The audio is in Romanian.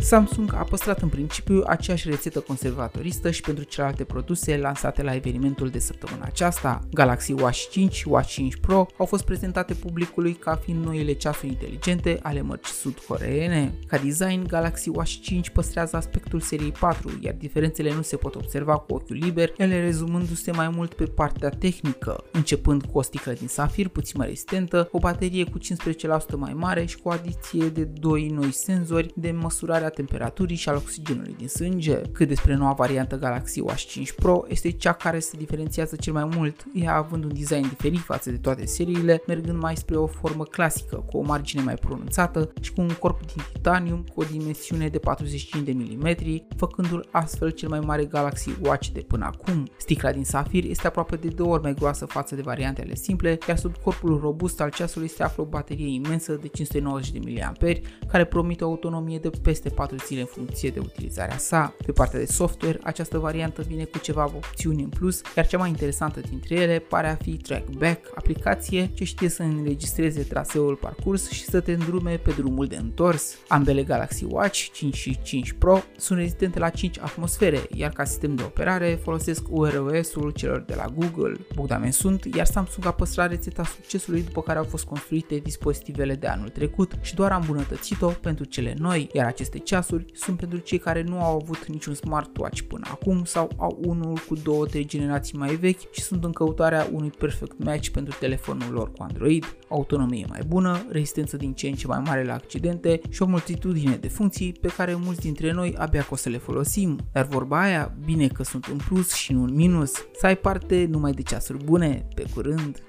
Samsung a păstrat în principiu aceeași rețetă conservatoristă și pentru celelalte produse lansate la evenimentul de săptămâna aceasta. Galaxy Watch 5 și Watch 5 Pro au fost prezentate publicului ca fiind noile ceasuri inteligente ale mărcii sud-coreene. Ca design, Galaxy Watch 5 păstrează aspectul seriei 4, iar diferențele nu se pot observa cu ochiul liber, ele rezumându-se mai mult pe partea tehnică, începând cu o sticlă din safir puțin mai rezistentă, o baterie cu 15% mai mare și cu o adiție de doi noi senzori de măsurare a temperaturii și al oxigenului din sânge. Cât despre noua variantă Galaxy Watch 5 Pro, este cea care se diferențiază cel mai mult, ea având un design diferit față de toate seriile, mergând mai spre o formă clasică, cu o margine mai pronunțată și cu un corp din titanium cu o dimensiune de 45 de mm, făcându-l astfel cel mai mare Galaxy Watch de până acum. Sticla din safir este aproape de două ori mai groasă față de variantele simple, iar sub corpul robust al ceasului se află o baterie imensă de 590 de mAh, care promite o autonomie de peste 4 zile în funcție de utilizarea sa. Pe partea de software, această variantă vine cu ceva opțiuni în plus, iar cea mai interesantă dintre ele pare a fi Trackback, aplicație ce știe să înregistreze traseul parcurs și să te îndrume pe drumul de întors. Ambele Galaxy Watch 5 și 5 Pro sunt rezistente la 5 atmosfere, iar ca sistem de operare folosesc Wear OS-ul celor de la Google. Bogdame sunt, iar Samsung a păstrat rețeta succesului după care au fost construite dispozitivele de anul trecut și doar a îmbunătățit-o pentru cele noi, iar aceste ceasuri sunt pentru cei care nu au avut niciun smartwatch până acum sau au unul cu 2-3 generații mai vechi și sunt în căutarea unui perfect match pentru telefonul lor cu Android, autonomie mai bună, rezistență din ce în ce mai mare la accidente și o multitudine de funcții pe care mulți dintre noi abia că o să le folosim. Dar vorba aia, bine că sunt un plus și nu un minus. Să ai parte numai de ceasuri bune, pe curând!